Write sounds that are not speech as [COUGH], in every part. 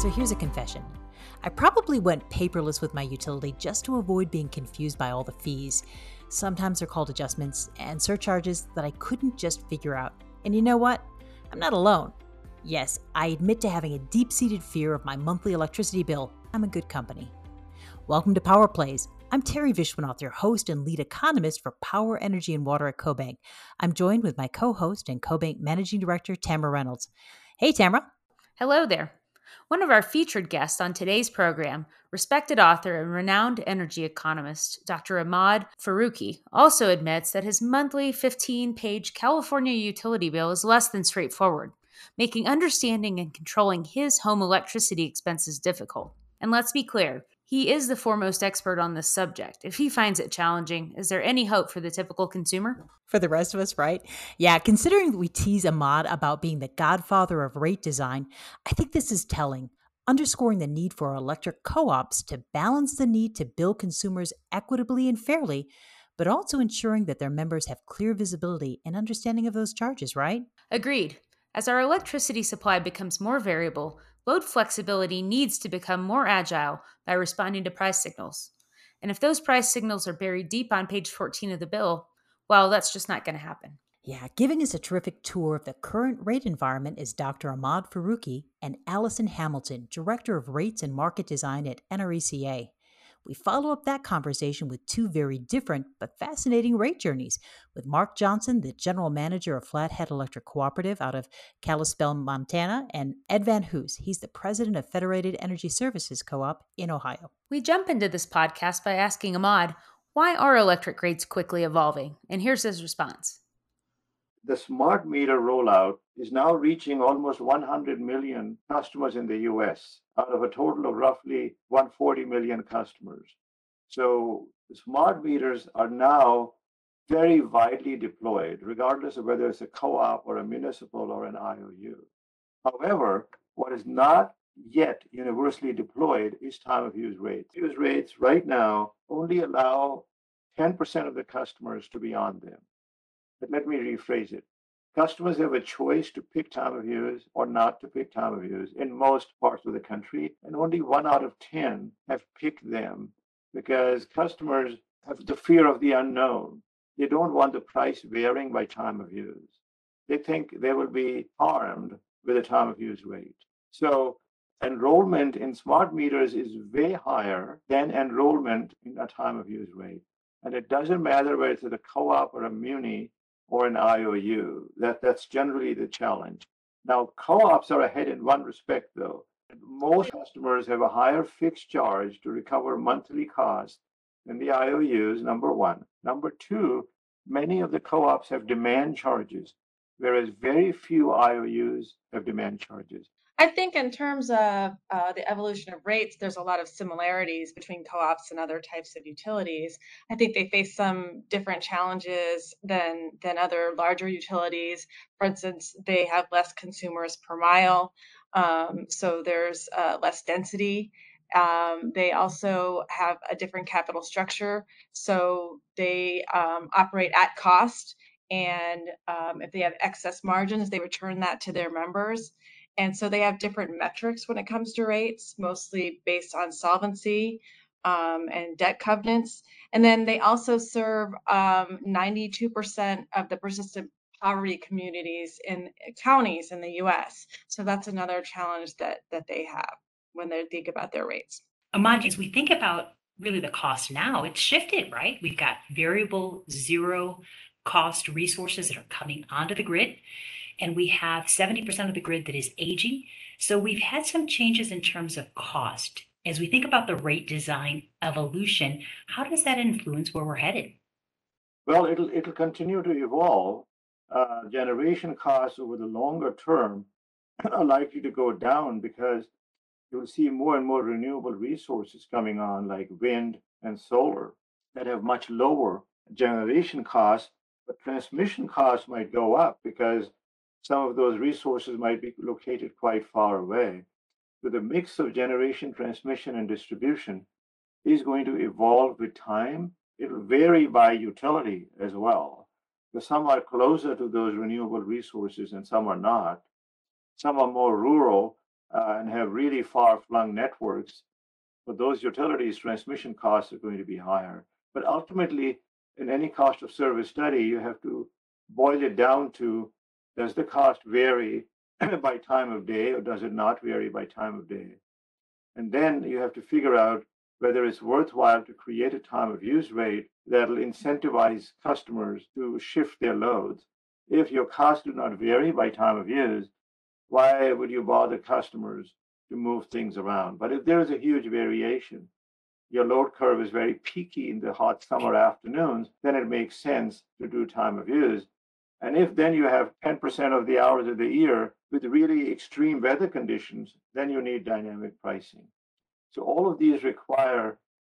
So here's a confession. I probably went paperless with my utility just to avoid being confused by all the fees. Sometimes they're called adjustments and surcharges that I couldn't just figure out. And you know what? I'm not alone. Yes, I admit to having a deep seated fear of my monthly electricity bill. I'm a good company. Welcome to Power Plays. I'm Teri Viswanath, your host and lead economist for Power, Energy, and Water at CoBank. I'm joined with my co host and CoBank Managing Director, Tamara Reynolds. Hey, Tamara. Hello there. One of our featured guests on today's program, respected author and renowned energy economist Dr. Ahmad Faruqui, also admits that his monthly 15 page California utility bill is less than straightforward, making understanding and controlling his home electricity expenses difficult. And let's be clear, he is the foremost expert on this subject. If he finds it challenging, is there any hope for the typical consumer? For the rest of us, right? Yeah, considering that we tease Ahmad about being the godfather of rate design, I think this is telling, underscoring the need for electric co ops to balance the need to bill consumers equitably and fairly, but also ensuring that their members have clear visibility and understanding of those charges, right? Agreed. As our electricity supply becomes more variable, load flexibility needs to become more agile by responding to price signals. And if those price signals are buried deep on page 14 of the bill, well, that's just not going to happen. Yeah, giving us a terrific tour of the current rate environment is Dr. Ahmad Faruqui and Allison Hamilton, Director of Rates and Market Design at NRECA we follow up that conversation with two very different but fascinating rate journeys with Mark Johnson, the general manager of Flathead Electric Cooperative out of Kalispell, Montana, and Ed Van Hoos. He's the president of Federated Energy Services Co op in Ohio. We jump into this podcast by asking Ahmad, why are electric rates quickly evolving? And here's his response the smart meter rollout is now reaching almost 100 million customers in the US out of a total of roughly 140 million customers. So smart meters are now very widely deployed, regardless of whether it's a co-op or a municipal or an IOU. However, what is not yet universally deployed is time of use rates. Use rates right now only allow 10% of the customers to be on them. But let me rephrase it. Customers have a choice to pick time of use or not to pick time of use in most parts of the country, and only one out of 10 have picked them because customers have the fear of the unknown. They don't want the price varying by time of use. They think they will be harmed with a time of use rate. So enrollment in smart meters is way higher than enrollment in a time of use rate. And it doesn't matter whether it's a co-op or a muni or an IOU. That, that's generally the challenge. Now, co-ops are ahead in one respect, though. Most customers have a higher fixed charge to recover monthly costs than the IOUs, number one. Number two, many of the co-ops have demand charges, whereas very few IOUs have demand charges. I think in terms of uh, the evolution of rates, there's a lot of similarities between co-ops and other types of utilities. I think they face some different challenges than than other larger utilities. For instance, they have less consumers per mile, um, so there's uh, less density. Um, they also have a different capital structure, so they um, operate at cost. And um, if they have excess margins, they return that to their members. And so they have different metrics when it comes to rates, mostly based on solvency um, and debt covenants. And then they also serve um, 92% of the persistent poverty communities in counties in the US. So that's another challenge that, that they have when they think about their rates. Ahmad, as we think about really the cost now, it's shifted, right? We've got variable zero cost resources that are coming onto the grid and we have 70% of the grid that is aging. So we've had some changes in terms of cost. As we think about the rate design evolution, how does that influence where we're headed? Well, it'll it'll continue to evolve. Uh, generation costs over the longer term [CLEARS THROAT] are likely to go down because you'll see more and more renewable resources coming on, like wind and solar, that have much lower generation costs, but transmission costs might go up because some of those resources might be located quite far away. With the mix of generation, transmission, and distribution is going to evolve with time. It'll vary by utility as well. Because some are closer to those renewable resources and some are not. Some are more rural uh, and have really far flung networks, for those utilities, transmission costs are going to be higher. But ultimately, in any cost of service study, you have to boil it down to does the cost vary [CLEARS THROAT] by time of day or does it not vary by time of day? And then you have to figure out whether it's worthwhile to create a time of use rate that'll incentivize customers to shift their loads. If your costs do not vary by time of use, why would you bother customers to move things around? But if there is a huge variation, your load curve is very peaky in the hot summer afternoons, then it makes sense to do time of use. And if then you have 10% of the hours of the year with really extreme weather conditions, then you need dynamic pricing. So all of these require,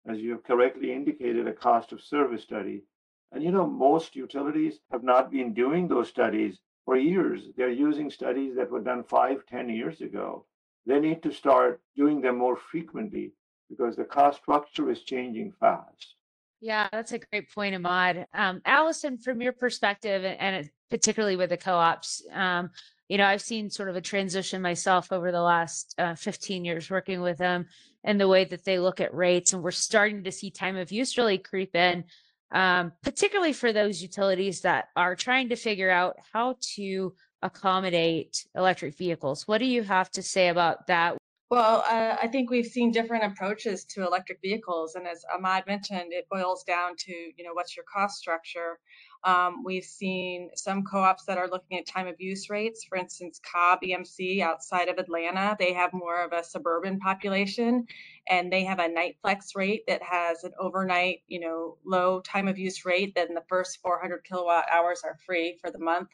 as you have correctly indicated, a cost of service study. And you know, most utilities have not been doing those studies for years. They're using studies that were done five, ten years ago. They need to start doing them more frequently because the cost structure is changing fast. Yeah, that's a great point, Ahmad. Um, Allison, from your perspective, and particularly with the co-ops, um, you know, I've seen sort of a transition myself over the last uh, 15 years working with them and the way that they look at rates, and we're starting to see time of use really creep in, um, particularly for those utilities that are trying to figure out how to accommodate electric vehicles. What do you have to say about that? Well, uh, I think we've seen different approaches to electric vehicles, and as Ahmad mentioned, it boils down to you know what's your cost structure. Um, we've seen some co-ops that are looking at time of use rates. For instance, Cobb EMC outside of Atlanta, they have more of a suburban population, and they have a night flex rate that has an overnight, you know, low time of use rate. Then the first 400 kilowatt hours are free for the month,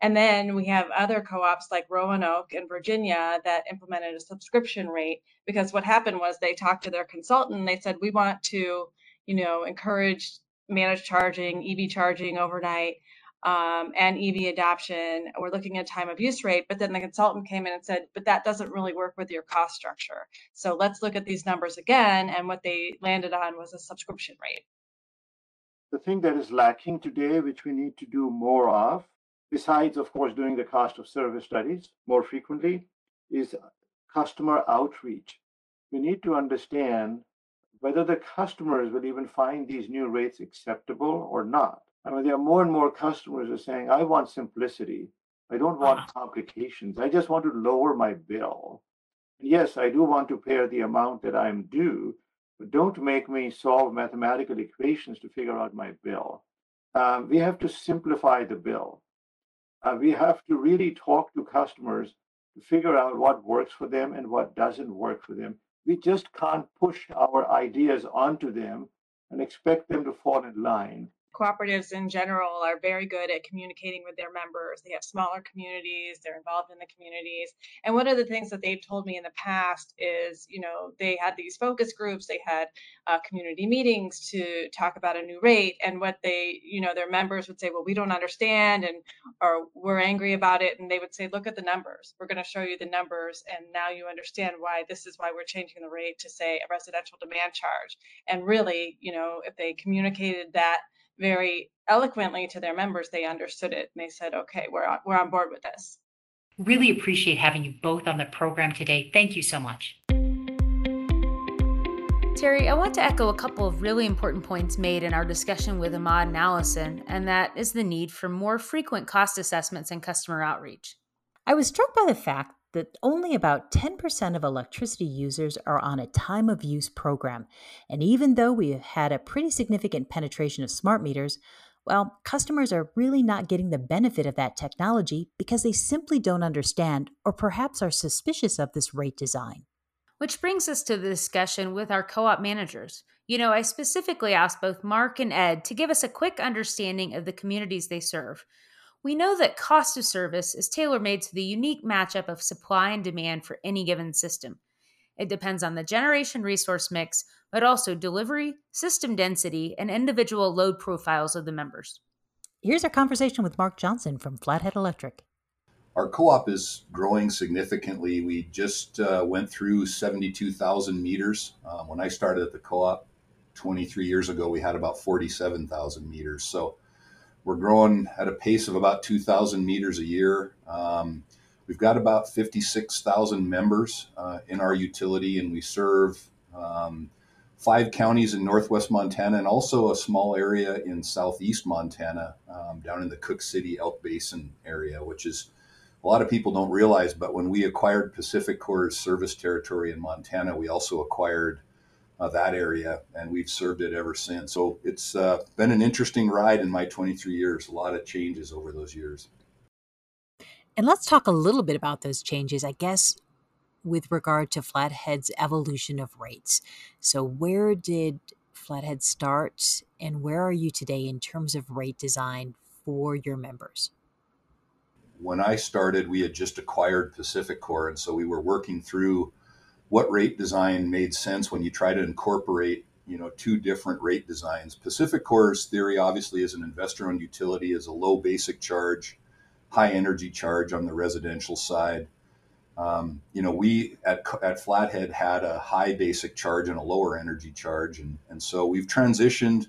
and then we have other co-ops like Roanoke in Virginia that implemented a subscription rate because what happened was they talked to their consultant and they said, we want to, you know, encourage managed charging, EV charging overnight, um, and EV adoption. We're looking at time of use rate, but then the consultant came in and said, but that doesn't really work with your cost structure. So let's look at these numbers again. And what they landed on was a subscription rate. The thing that is lacking today, which we need to do more of, besides, of course, doing the cost of service studies more frequently, is customer outreach. We need to understand whether the customers will even find these new rates acceptable or not. I mean, there are more and more customers are saying, I want simplicity. I don't want uh-huh. complications. I just want to lower my bill. Yes, I do want to pay the amount that I'm due, but don't make me solve mathematical equations to figure out my bill. Um, we have to simplify the bill uh, we have to really talk to customers to figure out what works for them and what doesn't work for them. We just can't push our ideas onto them and expect them to fall in line cooperatives in general are very good at communicating with their members. They have smaller communities, they're involved in the communities. And one of the things that they've told me in the past is, you know, they had these focus groups, they had uh, community meetings to talk about a new rate. And what they, you know, their members would say, well, we don't understand and or we're angry about it. And they would say, look at the numbers. We're going to show you the numbers. And now you understand why this is why we're changing the rate to say a residential demand charge. And really, you know, if they communicated that very eloquently to their members, they understood it and they said, okay, we're on, we're on board with this. Really appreciate having you both on the program today. Thank you so much. Teri, I want to echo a couple of really important points made in our discussion with Ahmad and Allison, and that is the need for more frequent cost assessments and customer outreach. I was struck by the fact that only about 10% of electricity users are on a time of use program. And even though we have had a pretty significant penetration of smart meters, well, customers are really not getting the benefit of that technology because they simply don't understand or perhaps are suspicious of this rate design. Which brings us to the discussion with our co op managers. You know, I specifically asked both Mark and Ed to give us a quick understanding of the communities they serve we know that cost of service is tailor made to the unique matchup of supply and demand for any given system. It depends on the generation resource mix, but also delivery, system density, and individual load profiles of the members. Here's our conversation with Mark Johnson from Flathead Electric. Our co op is growing significantly. We just uh, went through 72,000 meters. Uh, when I started at the co op 23 years ago, we had about 47,000 meters. So we're growing at a pace of about 2,000 meters a year. Um, We've got about 56,000 members uh, in our utility, and we serve um, five counties in northwest Montana and also a small area in southeast Montana, um, down in the Cooke City Elk Basin area, which is a lot of people don't realize. But when we acquired PacifiCorp's service territory in Montana, we also acquired uh, that area, and we've served it ever since. So it's uh, been an interesting ride in my 23 years. A lot of changes over those years. And let's talk a little bit about those changes. I guess with regard to Flathead's evolution of rates. So, where did Flathead start, and where are you today in terms of rate design for your members? When I started, we had just acquired PacifiCorp, and so we were working through what rate design made sense when you try to incorporate you know two different rate designs PacifiCorp's theory obviously is an investor owned utility is a low basic charge high energy charge on the residential side um, you know, we at, at Flathead had a high basic charge and a lower energy charge. And, and so we've transitioned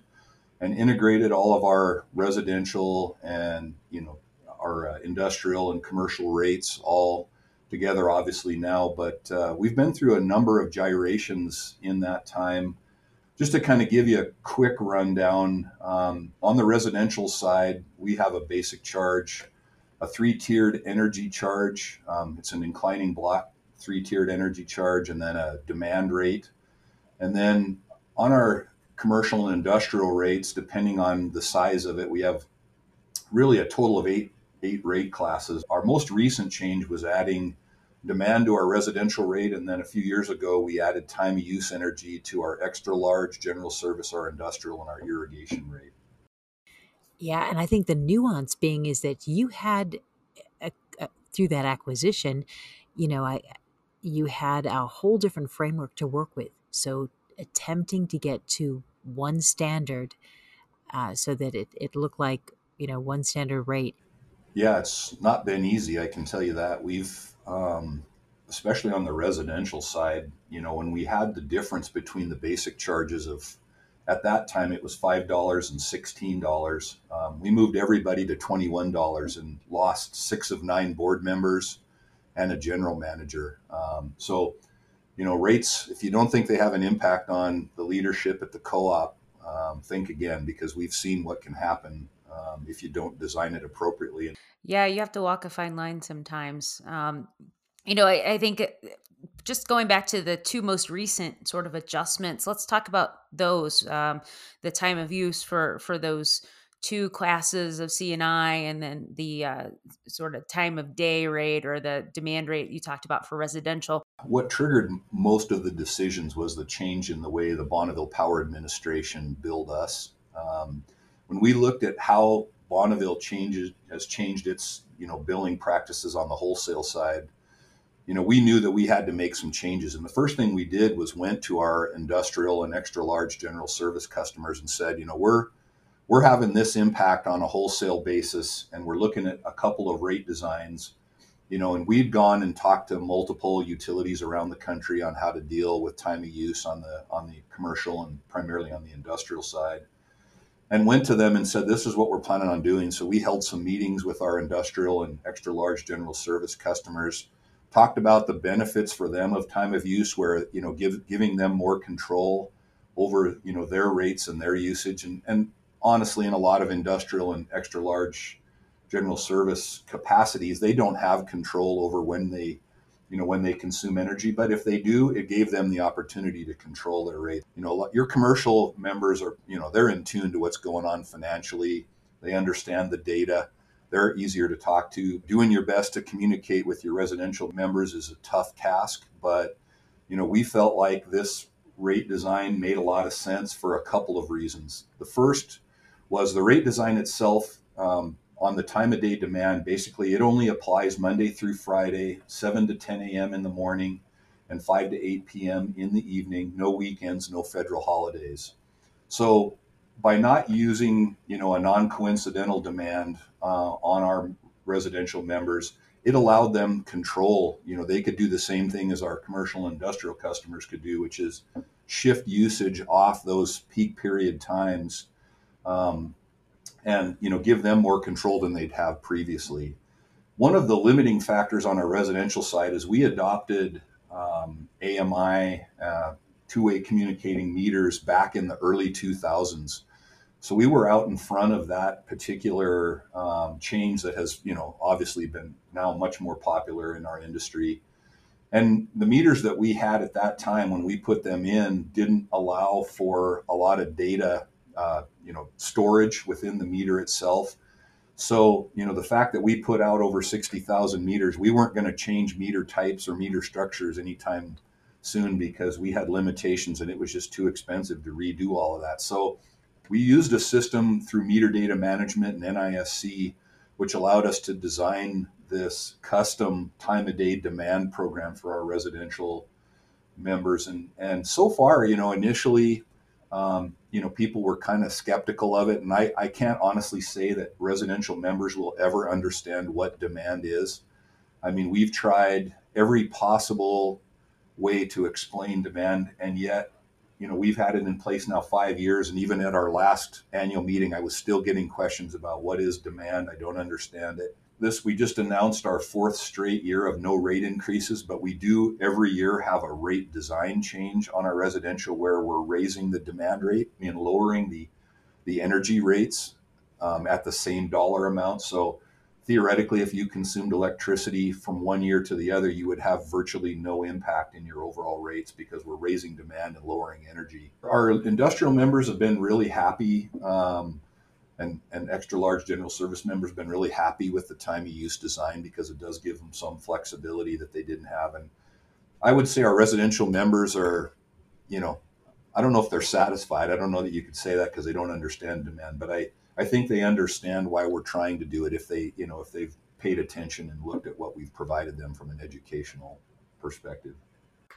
and integrated all of our residential and, you know, our uh, industrial and commercial rates all together, obviously now. But uh, we've been through a number of gyrations in that time. Just to kind of give you a quick rundown, um, on the residential side, we have a basic charge a three tiered energy charge. Um, it's an inclining block, three tiered energy charge, and then a demand rate. And then on our commercial and industrial rates, depending on the size of it, we have really a total of eight eight rate classes. Our most recent change was adding demand to our residential rate, and then a few years ago we added time of use energy to our extra large general service, our industrial, and our irrigation rate. Yeah, and I think the nuance being is that you had a, a, through that acquisition, you know, I you had a whole different framework to work with. So attempting to get to one standard uh, so that it, it looked like you know one standard rate. Yeah, it's not been easy. I can tell you that we've, um, especially on the residential side, you know, when we had the difference between the basic charges of at that time, it was five dollars and sixteen dollars. Um, we moved everybody to twenty-one dollars and lost six of nine board members and a general manager. Um, so, you know, rates. If you don't think they have an impact on the leadership at the co-op, um, think again because we've seen what can happen um, if you don't design it appropriately. Yeah, you have to walk a fine line sometimes. Um, you know, I, I think just going back to the two most recent sort of adjustments, let's talk about those. Um, the time of use for for those two classes of CNI, and then the uh, sort of time of day rate or the demand rate you talked about for residential. What triggered most of the decisions was the change in the way the Bonneville Power Administration billed us. Um, when we looked at how Bonneville changes has changed its you know billing practices on the wholesale side you know, we knew that we had to make some changes. And the first thing we did was went to our industrial and extra large general service customers and said, you know, we're we're having this impact on a wholesale basis, and we're looking at a couple of rate designs. You know, and we'd gone and talked to multiple utilities around the country on how to deal with time of use on the on the commercial and primarily on the industrial side and went to them and said, This is what we're planning on doing. So we held some meetings with our industrial and extra large general service customers talked about the benefits for them of time of use where you know give, giving them more control over you know their rates and their usage and, and honestly in a lot of industrial and extra large general service capacities they don't have control over when they you know when they consume energy but if they do it gave them the opportunity to control their rate you know your commercial members are you know they're in tune to what's going on financially they understand the data they're easier to talk to. Doing your best to communicate with your residential members is a tough task, but you know, we felt like this rate design made a lot of sense for a couple of reasons. The first was the rate design itself um, on the time of day demand. Basically, it only applies Monday through Friday, 7 to 10 a.m. in the morning and 5 to 8 p.m. in the evening, no weekends, no federal holidays. So by not using you know a non-coincidental demand uh, on our residential members it allowed them control you know they could do the same thing as our commercial and industrial customers could do which is shift usage off those peak period times um, and you know give them more control than they'd have previously one of the limiting factors on our residential side is we adopted um, AMI uh, two-way communicating meters back in the early 2000s. So we were out in front of that particular um, change that has, you know, obviously been now much more popular in our industry. And the meters that we had at that time when we put them in didn't allow for a lot of data, uh, you know, storage within the meter itself. So, you know, the fact that we put out over 60,000 meters, we weren't going to change meter types or meter structures anytime soon because we had limitations and it was just too expensive to redo all of that. So, we used a system through meter data management and NISC, which allowed us to design this custom time of day demand program for our residential members. And, and so far, you know, initially, um, you know, people were kind of skeptical of it. And I, I can't honestly say that residential members will ever understand what demand is. I mean, we've tried every possible way to explain demand, and yet you know, we've had it in place now five years, and even at our last annual meeting, I was still getting questions about what is demand. I don't understand it. This we just announced our fourth straight year of no rate increases, but we do every year have a rate design change on our residential where we're raising the demand rate and lowering the the energy rates um, at the same dollar amount. So theoretically, if you consumed electricity from one year to the other, you would have virtually no impact in your overall rates because we're raising demand and lowering energy. Our industrial members have been really happy, um, and, and extra large general service members been really happy with the time of use design because it does give them some flexibility that they didn't have. And I would say our residential members are, you know, I don't know if they're satisfied. I don't know that you could say that because they don't understand demand, but I, I think they understand why we're trying to do it if they, you know, if they've paid attention and looked at what we've provided them from an educational perspective.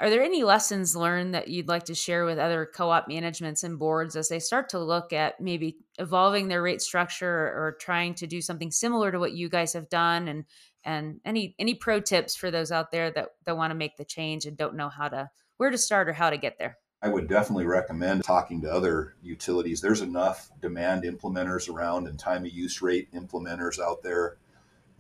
Are there any lessons learned that you'd like to share with other co-op managements and boards as they start to look at maybe evolving their rate structure or trying to do something similar to what you guys have done and and any any pro tips for those out there that that want to make the change and don't know how to where to start or how to get there? I would definitely recommend talking to other utilities. There's enough demand implementers around and time of use rate implementers out there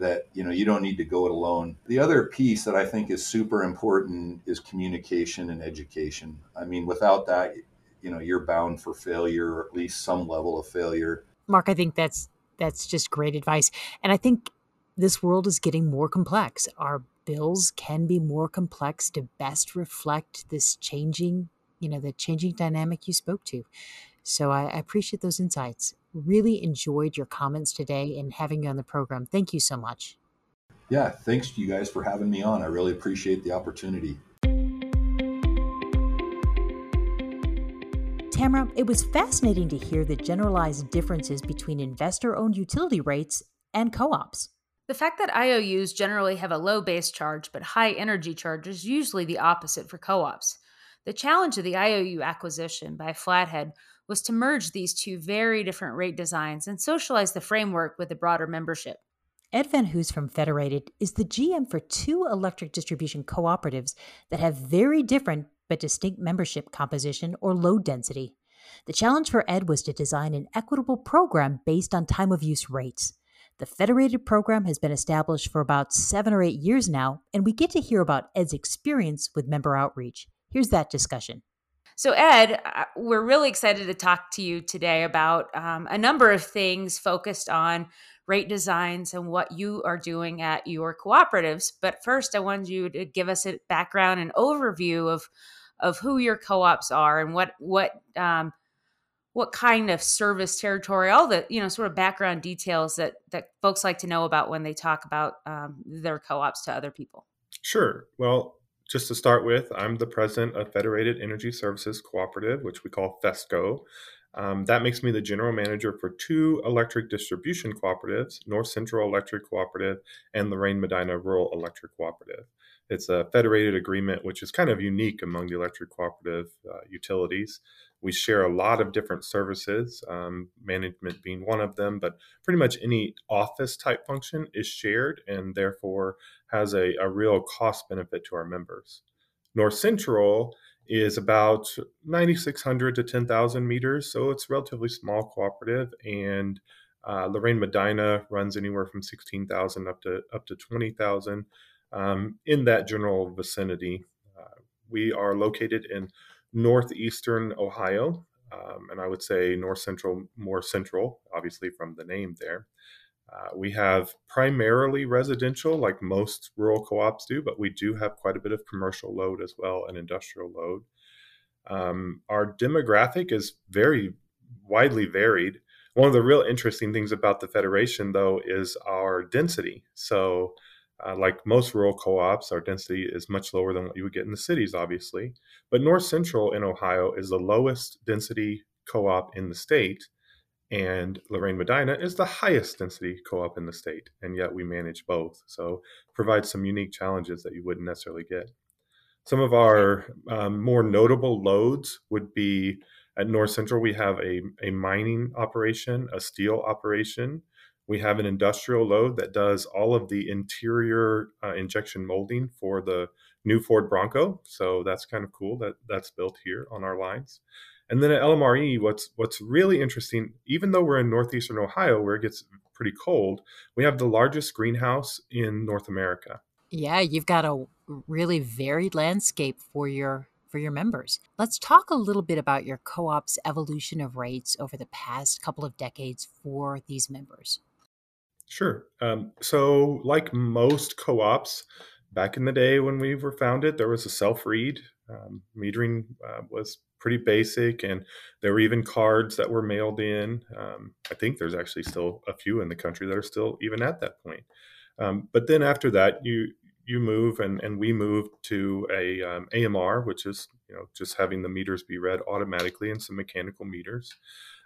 that you know you don't need to go it alone. The other piece that I think is super important is communication and education. I mean, without that, you know, you're bound for failure or at least some level of failure. Mark, I think that's that's just great advice. And I think this world is getting more complex. Our bills can be more complex to best reflect this changing you know the changing dynamic you spoke to so I, I appreciate those insights really enjoyed your comments today and having you on the program thank you so much yeah thanks to you guys for having me on i really appreciate the opportunity Tamara, it was fascinating to hear the generalized differences between investor owned utility rates and co ops. The fact that IOUs generally have a low base charge but high energy charge is usually the opposite for co ops. The challenge of the IOU acquisition by Flathead was to merge these two very different rate designs and socialize the framework with the broader membership. Ed Van Hoos from Federated is the GM for two electric distribution cooperatives that have very different but distinct membership composition or load density. The challenge for Ed was to design an equitable program based on time of use rates. The Federated program has been established for about seven or eight years now, and we get to hear about Ed's experience with member outreach. Here's that discussion. So, Ed, we're really excited to talk to you today about um, a number of things focused on rate designs and what you are doing at your cooperatives. But first, I wanted you to give us a background and overview of of who your co-ops are and what what um, what kind of service territory, all the you know sort of background details that that folks like to know about when they talk about um, their co-ops to other people. Sure. Well, just to start with, I'm the president of Federated Energy Services Cooperative, which we call FESCO. Um, that makes me the general manager for two electric distribution cooperatives North Central Electric Cooperative and Lorain Medina Rural Electric Cooperative. It's a federated agreement, which is kind of unique among the electric cooperative uh, utilities. We share a lot of different services, um, management being one of them, but pretty much any office type function is shared and therefore has a, a real cost benefit to our members. North Central is about 9,600 to 10,000 meters, so it's relatively small cooperative, and Uh, Lorain Medina runs anywhere from 16,000 up to up to 20,000 um, in that general vicinity. Uh, we are located in northeastern Ohio, um, and I would say north central, more central, obviously from the name there. Uh, we have primarily residential, like most rural co ops do, but we do have quite a bit of commercial load as well and industrial load. Um, our demographic is very widely varied. One of the real interesting things about the Federation, though, is our density. So, uh, like most rural co ops, our density is much lower than what you would get in the cities, obviously. But North Central in Ohio is the lowest density co op in the state and Lorain Medina is the highest density co-op in the state, and yet we manage both. So provides some unique challenges that you wouldn't necessarily get. Some of our um, more notable loads would be at North Central. We have a, a mining operation, a steel operation. We have an industrial load that does all of the interior uh, injection molding for the new Ford Bronco. So that's kind of cool that that's built here on our lines. And then at LMRE, what's what's really interesting, even though we're in northeastern Ohio where it gets pretty cold, we have the largest greenhouse in North America. Yeah, you've got a really varied landscape for your for your members. Let's talk a little bit about your co-op's evolution of rates over the past couple of decades for these members. Sure. Um, so, like most co-ops, back in the day when we were founded, there was a self-read. Um, metering uh, was pretty basic, and there were even cards that were mailed in. Um, I think there's actually still a few in the country that are still even at that point. Um, but then after that, you you move and, and we moved to a um, AMR, which is you know just having the meters be read automatically and some mechanical meters,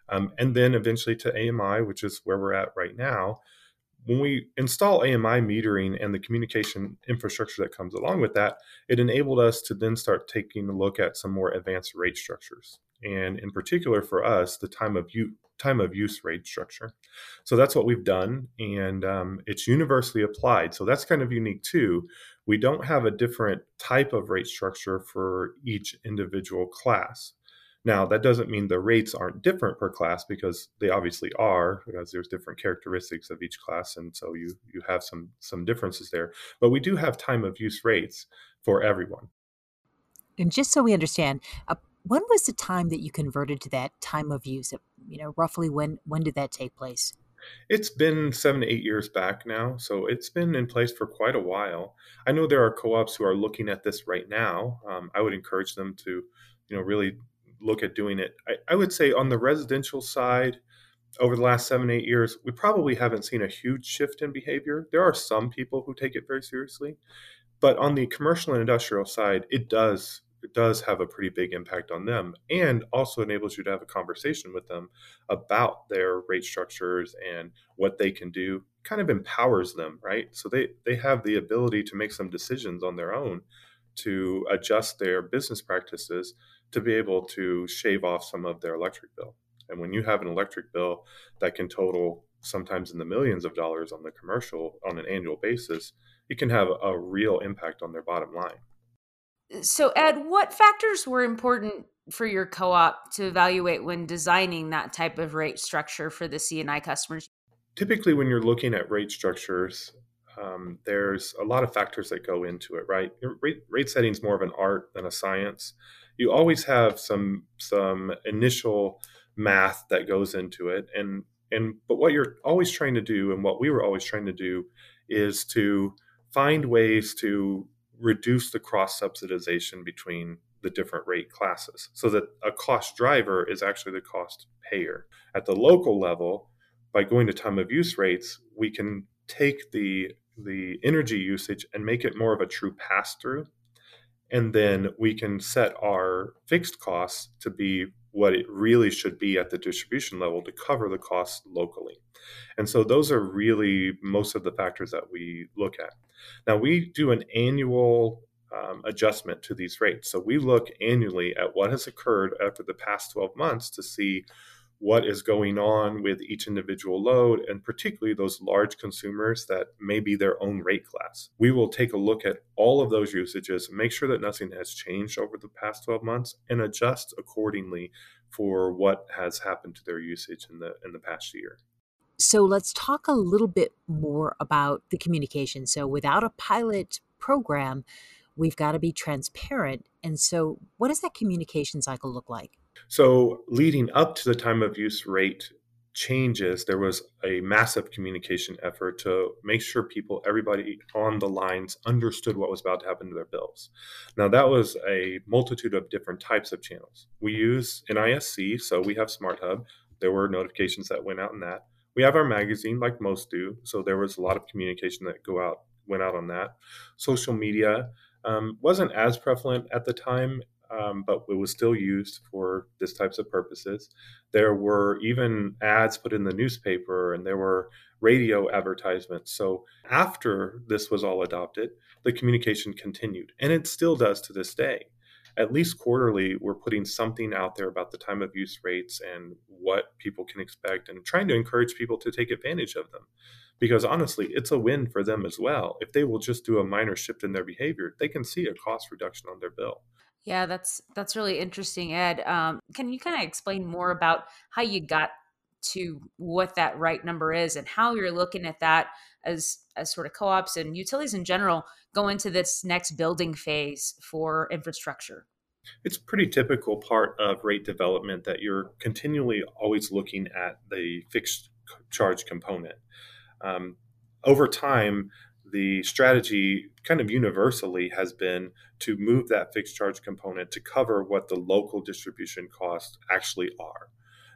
um, and then eventually to AMI, which is where we're at right now, when we install AMI metering and the communication infrastructure that comes along with that, it enabled us to then start taking a look at some more advanced rate structures. And in particular for us, the time of use, time of use rate structure. So that's what we've done, and um, it's universally applied. So that's kind of unique too. We don't have a different type of rate structure for each individual class. Now, that doesn't mean the rates aren't different per class because they obviously are, because there's different characteristics of each class, and so you you have some some differences there. But we do have time of use rates for everyone. And just so we understand, uh, when was the time that you converted to that time of use? Uh, you know, roughly when when did that take place? It's been seven to eight years back now, so it's been in place for quite a while. I know there are co-ops who are looking at this right now. Um, I would encourage them to, you know, really look at doing it. I, I would say on the residential side, over the last seven, eight years, we probably haven't seen a huge shift in behavior. There are some people who take it very seriously, but on the commercial and industrial side, it does it does have a pretty big impact on them and also enables you to have a conversation with them about their rate structures and what they can do kind of empowers them right so they they have the ability to make some decisions on their own to adjust their business practices to be able to shave off some of their electric bill. And when you have an electric bill that can total sometimes in the millions of dollars on the commercial on an annual basis, it can have a real impact on their bottom line. So, Ed, what factors were important for your co-op to evaluate when designing that type of rate structure for the CNI customers? Typically, when you're looking at rate structures, um, there's a lot of factors that go into it, right? Rate, rate setting is more of an art than a science you always have some some initial math that goes into it. And and but what you're always trying to do and what we were always trying to do is to find ways to reduce the cross subsidization between the different rate classes so that a cost driver is actually the cost payer. At the local level by going to time of use rates we can take the the energy usage and make it more of a true pass through and then we can set our fixed costs to be what it really should be at the distribution level to cover the costs locally. And so those are really most of the factors that we look at. Now we do an annual um, adjustment to these rates. So we look annually at what has occurred after the past 12 months to see what is going on with each individual load, and particularly those large consumers that may be their own rate class. We will take a look at all of those usages, make sure that nothing has changed over the past 12 months, and adjust accordingly for what has happened to their usage in the in the past year. So let's talk a little bit more about the communication. So without a pilot program, we've got to be transparent. And so, what does that communication cycle look like? So, leading up to the time of use rate changes, there was a massive communication effort to make sure people, everybody on the lines, understood what was about to happen to their bills. Now, that was a multitude of different types of channels. We use NISC, so we have SmartHub. There were notifications that went out in that. We have our magazine, like most do, so there was a lot of communication that go out went out on that. Social media um, wasn't as prevalent at the time um, but it was still used for these types of purposes. There were even ads put in the newspaper, and there were radio advertisements. So after this was all adopted, the communication continued, and it still does to this day. At least quarterly, we're putting something out there about the time of use rates and what people can expect, and trying to encourage people to take advantage of them. Because honestly, it's a win for them as well. If they will just do a minor shift in their behavior, they can see a cost reduction on their bill. Yeah, that's that's really interesting, Ed. Um, can you kind of explain more about how you got to what that right number is and how you're looking at that as as sort of co-ops and utilities in general go into this next building phase for infrastructure? It's a pretty typical part of rate development that you're continually always looking at the fixed charge component. Um, over time, the strategy kind of universally has been to move that fixed charge component to cover what the local distribution costs actually are.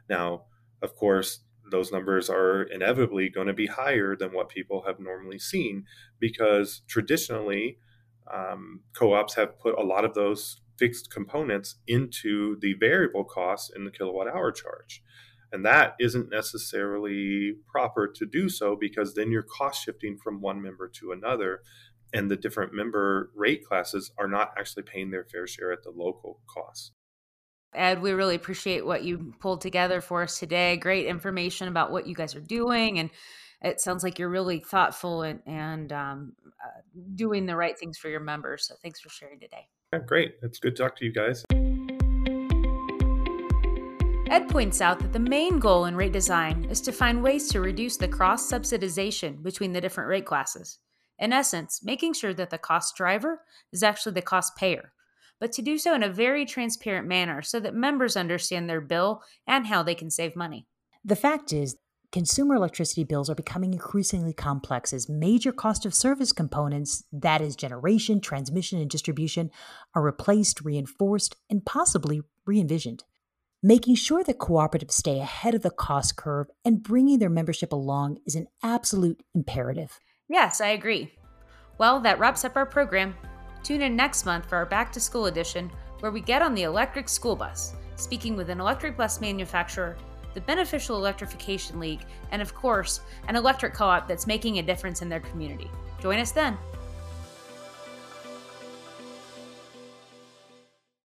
Now, of course, those numbers are inevitably going to be higher than what people have normally seen because traditionally um, co-ops have put a lot of those fixed components into the variable costs in the kilowatt hour charge and that isn't necessarily proper to do so because then you're cost shifting from one member to another. And the different member rate classes are not actually paying their fair share at the local cost. Ed, we really appreciate what you pulled together for us today. Great information about what you guys are doing. And it sounds like you're really thoughtful and, and um, uh, doing the right things for your members. So thanks for sharing today. Yeah, great. It's good to talk to you guys. Ed points out that the main goal in rate design is to find ways to reduce the cross subsidization between the different rate classes. In essence, making sure that the cost driver is actually the cost payer, but to do so in a very transparent manner so that members understand their bill and how they can save money. The fact is, consumer electricity bills are becoming increasingly complex as major cost of service components, that is, generation, transmission, and distribution, are replaced, reinforced, and possibly re envisioned making sure that cooperatives stay ahead of the cost curve and bringing their membership along is an absolute imperative. Yes, I agree. Well, that wraps up our program. Tune in next month for our Back to School edition, where we get on the electric school bus, speaking with an electric bus manufacturer, the Beneficial Electrification League, and of course, an electric co op that's making a difference in their community. Join us then.